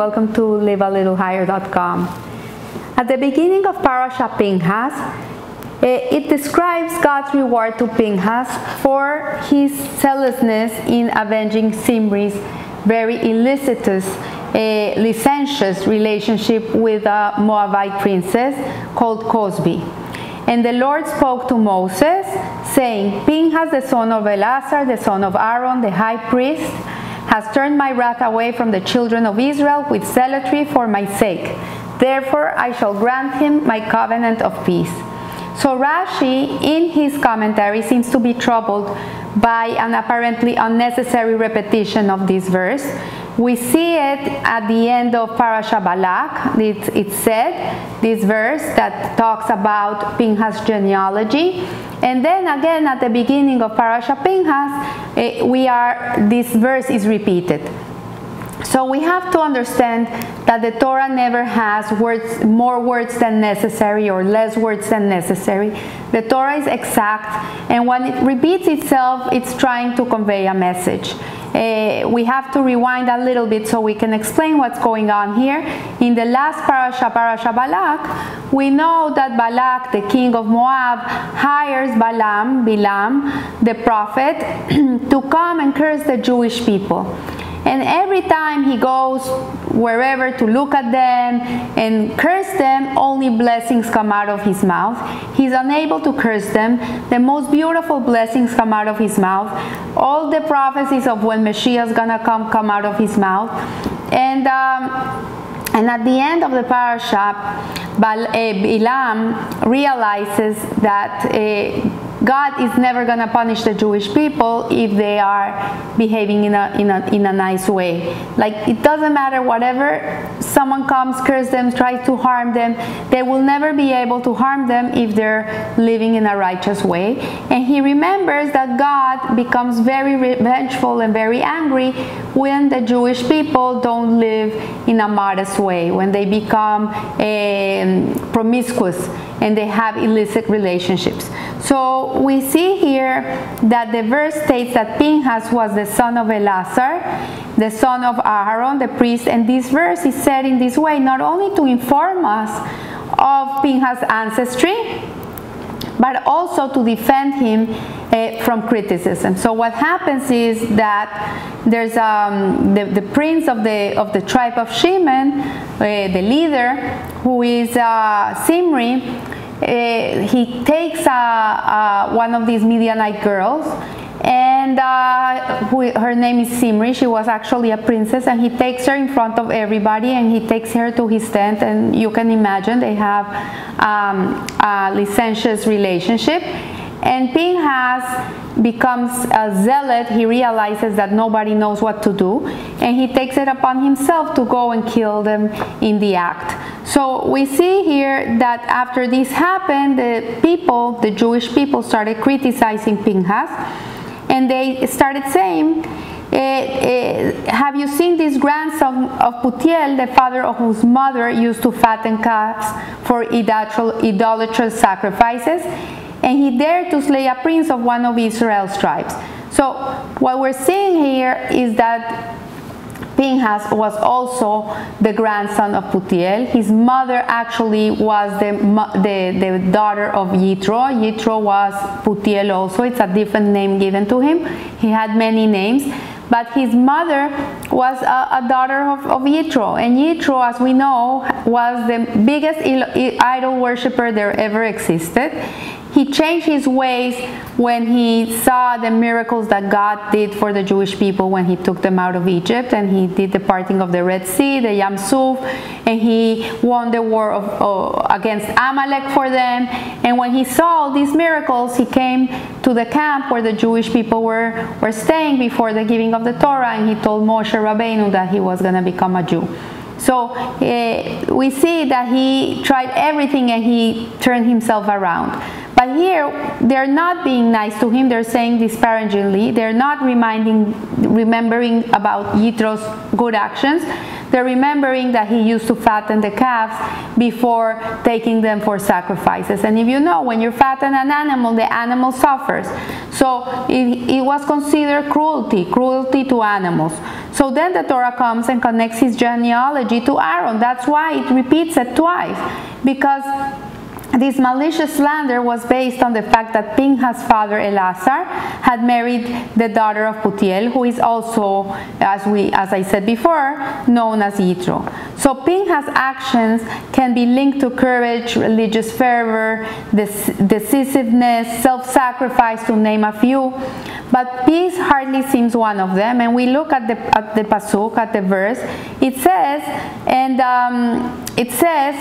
welcome to livealittlehigher.com. At the beginning of Parasha Pinchas, eh, it describes God's reward to Pinchas for his zealousness in avenging Simri's very illicitous, uh, licentious relationship with a Moabite princess called Cosbi. And the Lord spoke to Moses, saying, Pinchas, the son of Eleazar, the son of Aaron, the high priest, has turned my wrath away from the children of Israel with zealotry for my sake. Therefore I shall grant him my covenant of peace. So Rashi, in his commentary, seems to be troubled by an apparently unnecessary repetition of this verse. We see it at the end of Parasha Balak. It, it said, this verse that talks about Pinchas' genealogy. And then again at the beginning of Parasha Pinchas, eh, we are, this verse is repeated. So we have to understand that the Torah never has words, more words than necessary or less words than necessary. The Torah is exact, and when it repeats itself, it's trying to convey a message. Uh, we have to rewind a little bit so we can explain what's going on here. In the last parasha, parasha Balak, we know that Balak, the king of Moab, hires Balaam, Bilam, the prophet, to come and curse the Jewish people. And every time he goes wherever to look at them and curse them, only blessings come out of his mouth. He's unable to curse them. The most beautiful blessings come out of his mouth. All the prophecies of when Messiah is gonna come come out of his mouth. And um, and at the end of the parasha, Bal- uh, Bilam realizes that uh, God is never going to punish the Jewish people if they are behaving in a, in, a, in a nice way. Like, it doesn't matter whatever someone comes, curse them, tries to harm them, they will never be able to harm them if they're living in a righteous way. And he remembers that God becomes very revengeful and very angry when the Jewish people don't live in a modest way, when they become um, promiscuous and they have illicit relationships. So we see here that the verse states that Pinhas was the son of Eleazar, the son of Aaron, the priest, and this verse is said in this way not only to inform us of Pinhas' ancestry, but also to defend him uh, from criticism. So what happens is that there's um, the, the prince of the of the tribe of Shimon, uh, the leader, who is uh, Zimri. Uh, he takes uh, uh, one of these Midianite girls and uh, who, her name is Simri. She was actually a princess, and he takes her in front of everybody, and he takes her to his tent, and you can imagine they have um, a licentious relationship. And Pinchas becomes a zealot. He realizes that nobody knows what to do, and he takes it upon himself to go and kill them in the act. So we see here that after this happened, the people, the Jewish people, started criticizing Pinchas and they started saying, eh, eh, have you seen this grandson of Putiel, the father of whose mother used to fatten calves for idolatrous sacrifices? And he dared to slay a prince of one of Israel's tribes. So what we're seeing here is that Pinchas was also the grandson of Putiel. His mother actually was the, the, the daughter of Yitro. Yitro was Putiel also. It's a different name given to him. He had many names. But his mother was a, a daughter of, of, Yitro. And Yitro, as we know, was the biggest idol worshiper there ever existed he changed his ways when he saw the miracles that God did for the Jewish people when he took them out of Egypt and he did the parting of the Red Sea, the Yam Suf, and he won the war of, uh, against Amalek for them. And when he saw these miracles, he came to the camp where the Jewish people were, were staying before the giving of the Torah and he told Moshe Rabbeinu that he was going to become a Jew. So uh, we see that he tried everything and he turned himself around. But here, they're not being nice to him. They're saying disparagingly. They're not reminding, remembering about Yitro's good actions. They're remembering that he used to fatten the calves before taking them for sacrifices. And if you know, when you fatten an animal, the animal suffers. So it, it was considered cruelty, cruelty to animals. So then the Torah comes and connects his genealogy to Aaron. That's why it repeats it twice. Because this malicious slander was based on the fact that Pinhas' father Elazar had married the daughter of Putiel, who is also, as we, as I said before, known as Yitro. So Pinhas' actions can be linked to courage, religious fervor, decisiveness, self-sacrifice, to name a few. But peace hardly seems one of them. And we look at the at the pasuk, at the verse. It says, and um, it says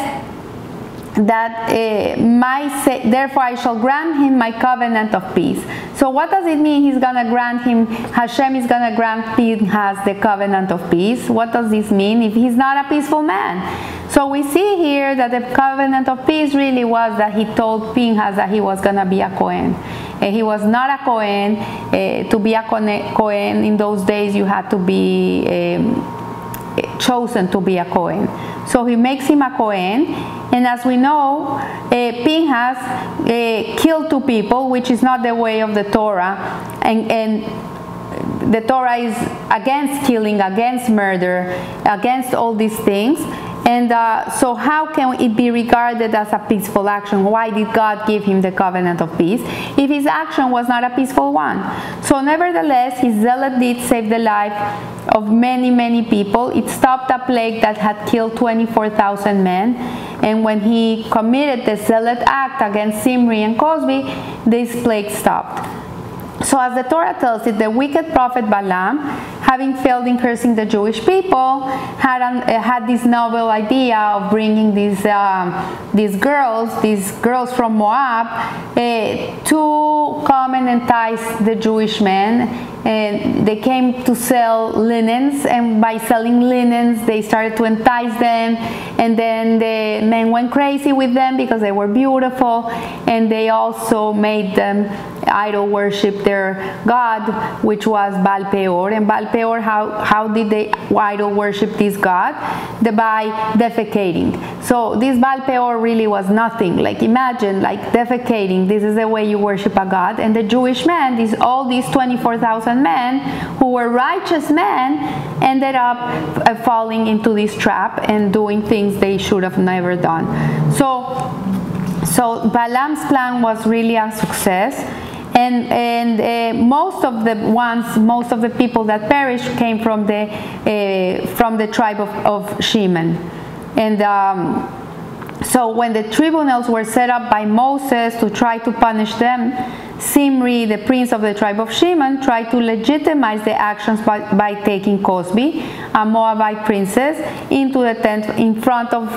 that uh, my therefore I shall grant him my covenant of peace. So what does it mean he's to grant him, Hashem is to grant Pinhas the covenant of peace? What does this mean if he's not a peaceful man? So we see here that the covenant of peace really was that he told Pinhas that he was to be a Cohen. Uh, he was not a Cohen. Uh, to be a Cohen in those days you had to be um, chosen to be a Cohen. So he makes him a Kohen, and as we know, uh, Pinhas uh, killed two people, which is not the way of the Torah, and, and the Torah is against killing, against murder, against all these things. And uh, so, how can it be regarded as a peaceful action? Why did God give him the covenant of peace if his action was not a peaceful one? So, nevertheless, his zealot deed saved the life of many, many people. It stopped a plague that had killed 24,000 men. And when he committed the zealot act against Zimri and Cosby, this plague stopped. So, as the Torah tells it, the wicked prophet Balaam, having failed in cursing the Jewish people, had, um, had this novel idea of bringing these, um, these girls, these girls from Moab, uh, to come and entice the Jewish men. And they came to sell linens and by selling linens they started to entice them. And then the men went crazy with them because they were beautiful and they also made them idol worship their god which was Baal Peor and Baal Peor how, how did they idol worship this god? The, by defecating. So this Baal Peor really was nothing. Like imagine like defecating. This is the way you worship a god. And the Jewish men these all these 24,000 men who were righteous men ended up uh, falling into this trap and doing things they should have never done. So, so Balaam's plan was really a success. And, and uh, most of the ones, most of the people that perished came from the, uh, from the tribe of, of Shimon. And um, so when the tribunals were set up by Moses to try to punish them, Simri, the prince of the tribe of Shimon, tried to legitimize the actions by, by taking Cozbi, a Moabite princess, into the tent in front of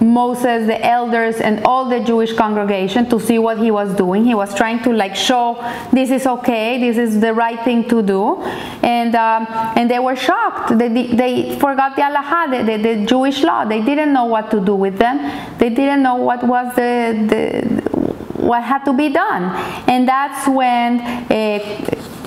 Moses, the elders, and all the Jewish congregation to see what he was doing. He was trying to like show this is okay, this is the right thing to do, and um, and they were shocked. They, they forgot the halacha, the, the, the Jewish law. They didn't know what to do with them. They didn't know what was the, the what had to be done. And that's when uh,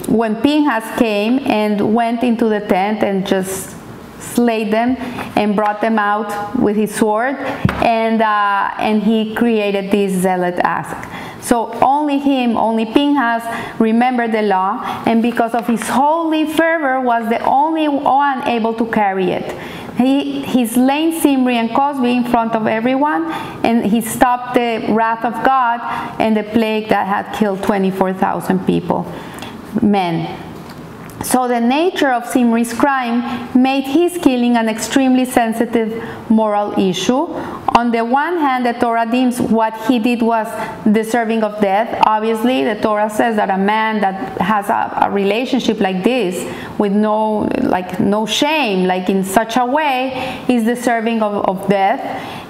when Pinhas came and went into the tent and just slayed them and brought them out with his sword and uh, and he created this zealot ask. So only him, only Pinhas remembered the law and because of his holy fervor was the only one able to carry it. He, he slain Zimri and Cosby in front of everyone, and he stopped the wrath of God and the plague that had killed 24,000 people, men. So the nature of Zimri's crime made his killing an extremely sensitive moral issue. On the one hand, the Torah deems what he did was deserving of death. Obviously, the Torah says that a man that has a, a relationship like this, with no like no shame, like in such a way, is deserving of, of death.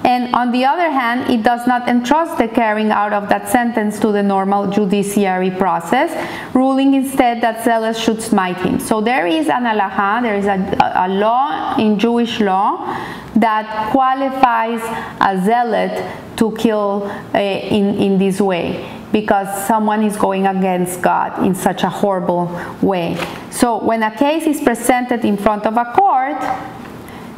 And on the other hand, it does not entrust the carrying out of that sentence to the normal judiciary process, ruling instead that zealous should smite him. So there is an halacha, there is a, a law in Jewish law that qualifies a zealot to kill uh, in, in this way because someone is going against God in such a horrible way. So when a case is presented in front of a court,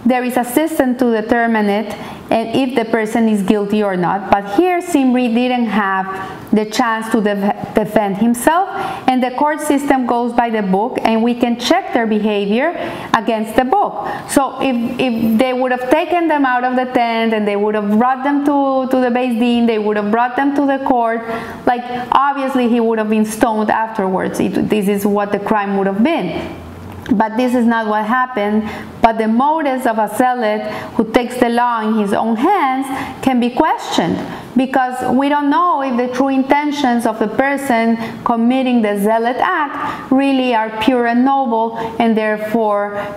there is a system to determine it and if the person is guilty or not. But here Simri didn't have the chance to de defend himself and the court system goes by the book and we can check their behavior against the book. So if, if they would have taken them out of the tent and they would have brought them to, to the beis din, they would have brought them to the court, like obviously he would have been stoned afterwards. It, this is what the crime would have been. But this is not what happened. But the motives of a zealot who takes the law in his own hands can be questioned because we don't know if the true intentions of the person committing the zealot act really are pure and noble and therefore uh,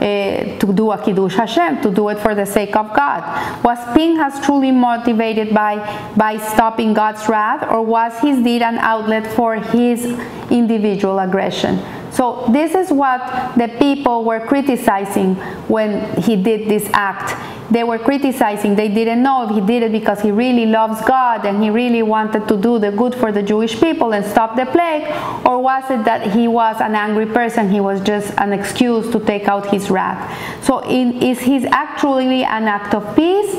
to do a Kiddush Hashem, to do it for the sake of God. Was Pinchas truly motivated by, by stopping God's wrath or was his deed an outlet for his individual aggression? So this is what the people were criticizing when he did this act. They were criticizing, they didn't know if he did it because he really loves God and he really wanted to do the good for the Jewish people and stop the plague, or was it that he was an angry person, he was just an excuse to take out his wrath. So in, is he actually an act of peace?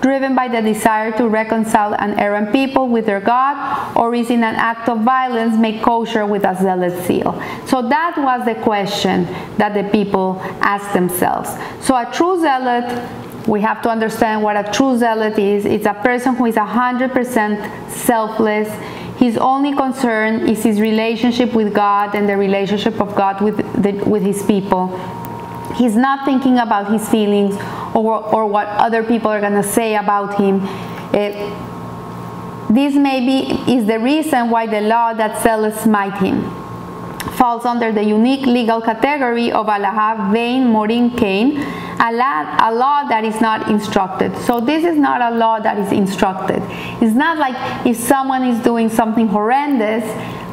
Driven by the desire to reconcile an errant people with their God, or is in an act of violence made kosher with a zealous zeal? So that was the question that the people asked themselves. So a true zealot we have to understand what a true zealot is. It's a person who is 100% selfless. His only concern is his relationship with God and the relationship of God with, the, with his people. He's not thinking about his feelings or, or what other people are going to say about him. It, this maybe is the reason why the law that zealous smite him falls under the unique legal category of halacha ve'ein morin kein, a law, a law that is not instructed. So this is not a law that is instructed. It's not like if someone is doing something horrendous,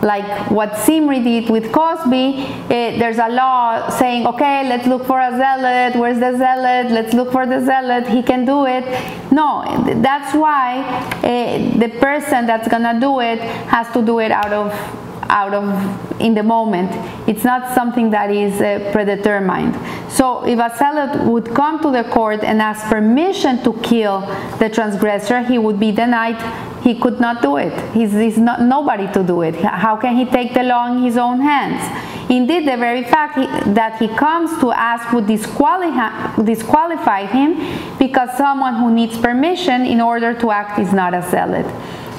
like what Zimri did with Cosby, eh, there's a law saying, okay, let's look for a zealot. Where's the zealot? Let's look for the zealot. He can do it. No, that's why uh, the person that's gonna do it has to do it out of out of in the moment. It's not something that is uh, predetermined. So if a zealot would come to the court and ask permission to kill the transgressor, he would be denied. He could not do it. He's, he's not nobody to do it. How can he take the law in his own hands? Indeed, the very fact he, that he comes to ask would disqualify, disqualify him because someone who needs permission in order to act is not a zealot.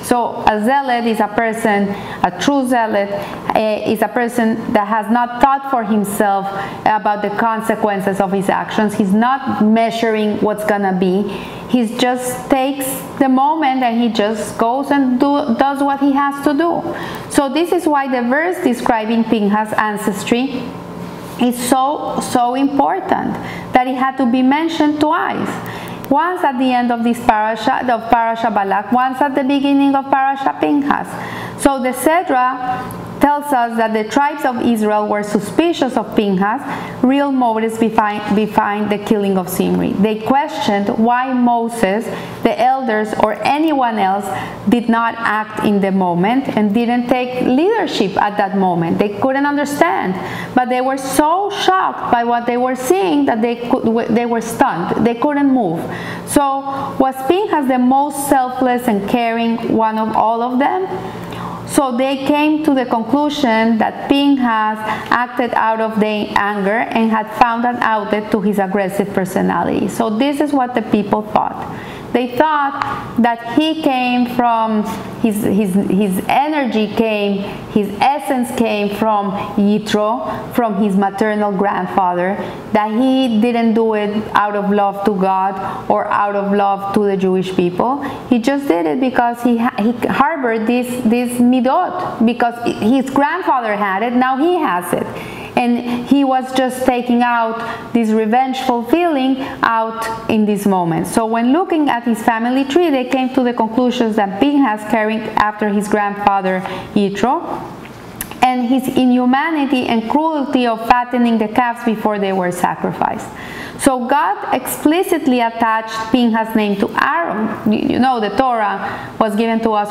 So a zealot is a person, a true zealot uh, is a person that has not thought for himself about the consequences of his actions. He's not measuring what's gonna be. He just takes the moment and he just goes and do, does what he has to do. So this is why the verse describing Pinchas' ancestry is so, so important that it had to be mentioned twice once at the end of this parasha, of parasha Balak, once at the beginning of parasha Pinchas. So the Sedra tells us that the tribes of Israel were suspicious of Pinchas, real motives behind, the killing of Zimri. They questioned why Moses, the elders, or anyone else did not act in the moment and didn't take leadership at that moment. They couldn't understand, but they were so shocked by what they were seeing that they, could, they were stunned. They couldn't move. So was Pinchas the most selfless and caring one of all of them? So they came to the conclusion that Pinchas acted out of the anger and had found an outlet to his aggressive personality. So this is what the people thought. They thought that he came from, his, his, his energy came, his essence came from Yitro, from his maternal grandfather, that he didn't do it out of love to God or out of love to the Jewish people. He just did it because he, he harbored this, this midot, because his grandfather had it, now he has it and he was just taking out this revengeful feeling out in this moment. So when looking at his family tree, they came to the conclusions that Pinchas carried after his grandfather Yitro, and his inhumanity and cruelty of fattening the calves before they were sacrificed. So God explicitly attached Pinchas' name to Aaron. You know, the Torah was given to us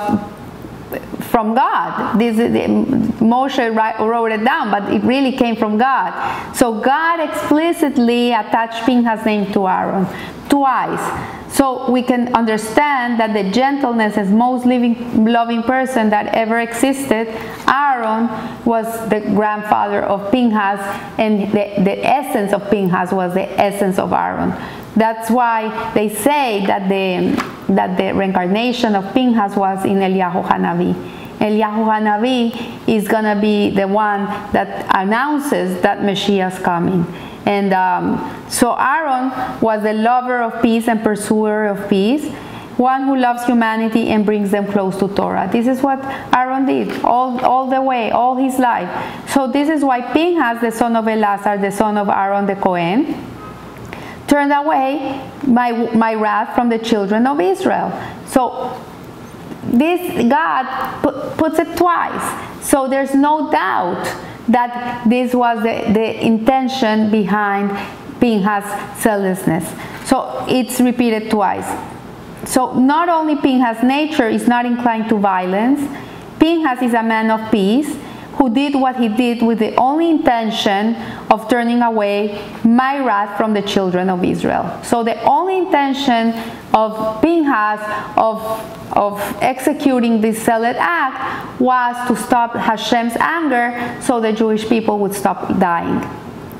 from God. This is, um, Moshe wrote it down, but it really came from God. So God explicitly attached Pinhas' name to Aaron twice. So we can understand that the gentleness and most living, loving person that ever existed, Aaron, was the grandfather of Pinhas, and the, the essence of Pinhas was the essence of Aaron. That's why they say that the, that the reincarnation of Pinhas was in Eliyahu Hanavi. Eliyahu Hanavi is going to be the one that announces that Messiah is coming. And um, so Aaron was the lover of peace and pursuer of peace, one who loves humanity and brings them close to Torah. This is what Aaron did all, all the way, all his life. So this is why Pinhas, the son of Elazar, the son of Aaron the Cohen, turned away my, my wrath from the children of Israel. So this God put, puts it twice. So there's no doubt that this was the, the intention behind Pinhas' zealousness. So it's repeated twice. So not only Pinhas' nature is not inclined to violence, Pinhas is a man of peace who did what he did with the only intention of turning away my wrath from the children of Israel. So the only intention of Pinhas of, of executing this zealot act was to stop Hashem's anger so the Jewish people would stop dying.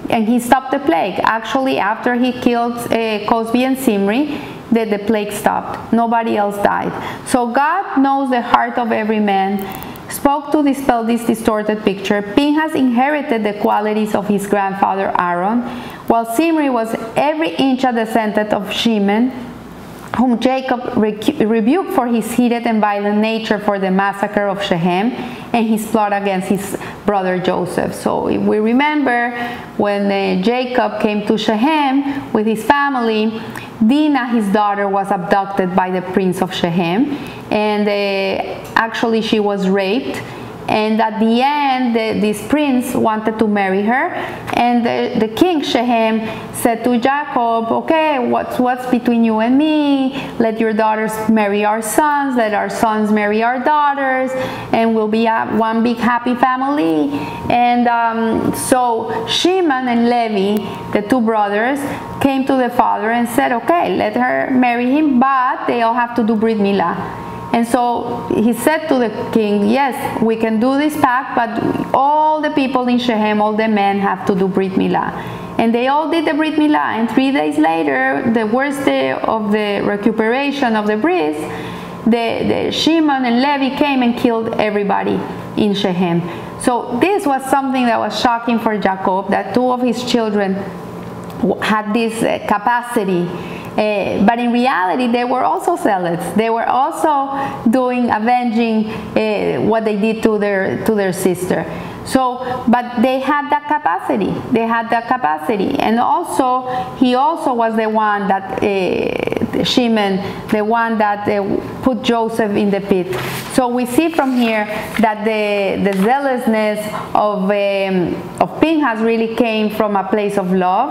And he stopped the plague. Actually, after he killed uh, Cozbi and Simri, the, the plague stopped. Nobody else died. So God knows the heart of every man spoke to dispel this distorted picture, Pinhas inherited the qualities of his grandfather Aaron, while Zimri was every inch a descendant of Shimon, whom Jacob rebuked for his heated and violent nature for the massacre of Shechem and his plot against his brother Joseph. So if we remember when uh, Jacob came to Shechem with his family, Dinah, his daughter, was abducted by the prince of Shechem and uh, actually she was raped. And at the end the, this prince wanted to marry her. And the, the king Shechem said to Jacob okay what's what's between you and me? Let your daughters marry our sons. Let our sons marry our daughters. And we'll be a, one big happy family. And um, so Shimon and Levi the two brothers came to the father and said okay let her marry him but they all have to do Brit Milah and so he said to the king, Yes, we can do this pact, but all the people in Shechem, all the men have to do Brit Milah. And they all did the Brit Milah. And three days later, the worst day of the recuperation of the Brit, the, the Shimon and Levi came and killed everybody in Shechem. So this was something that was shocking for Jacob, that two of his children had this uh, capacity uh, but in reality, they were also zealots. They were also doing avenging uh, what they did to their to their sister. So, but they had that capacity. They had that capacity, and also he also was the one that uh, Shimon, the one that uh, put Joseph in the pit. So we see from here that the the zealousness of um, of Pinhas really came from a place of love,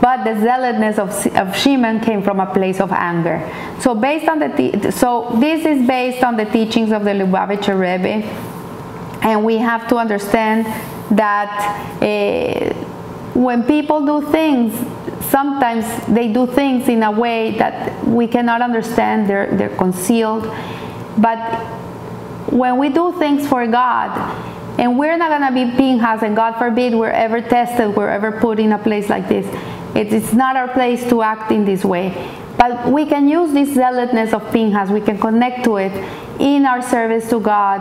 but the zealousness of, of Shimon came from a place of anger. So based on the so this is based on the teachings of the Lubavitcher Rebbe and we have to understand that uh, when people do things, sometimes they do things in a way that we cannot understand, they're, they're concealed. But when we do things for God, and we're not to be Pinhas, and God forbid we're ever tested, we're ever put in a place like this. It's not our place to act in this way. But we can use this zealotness of Pinhas, we can connect to it in our service to God,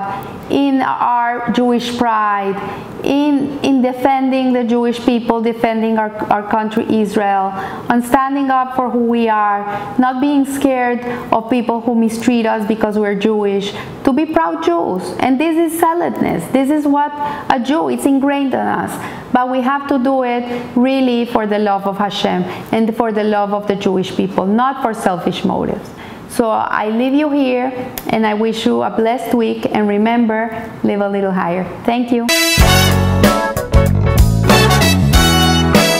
in our Jewish pride, in, in defending the Jewish people, defending our, our country Israel, on standing up for who we are, not being scared of people who mistreat us because we're Jewish, to be proud Jews. And this is zealotness. This is what a Jew, it's ingrained in us. But we have to do it really for the love of Hashem and for the love of the Jewish people, not for selfish motives. So I leave you here and I wish you a blessed week and remember, live a little higher. Thank you.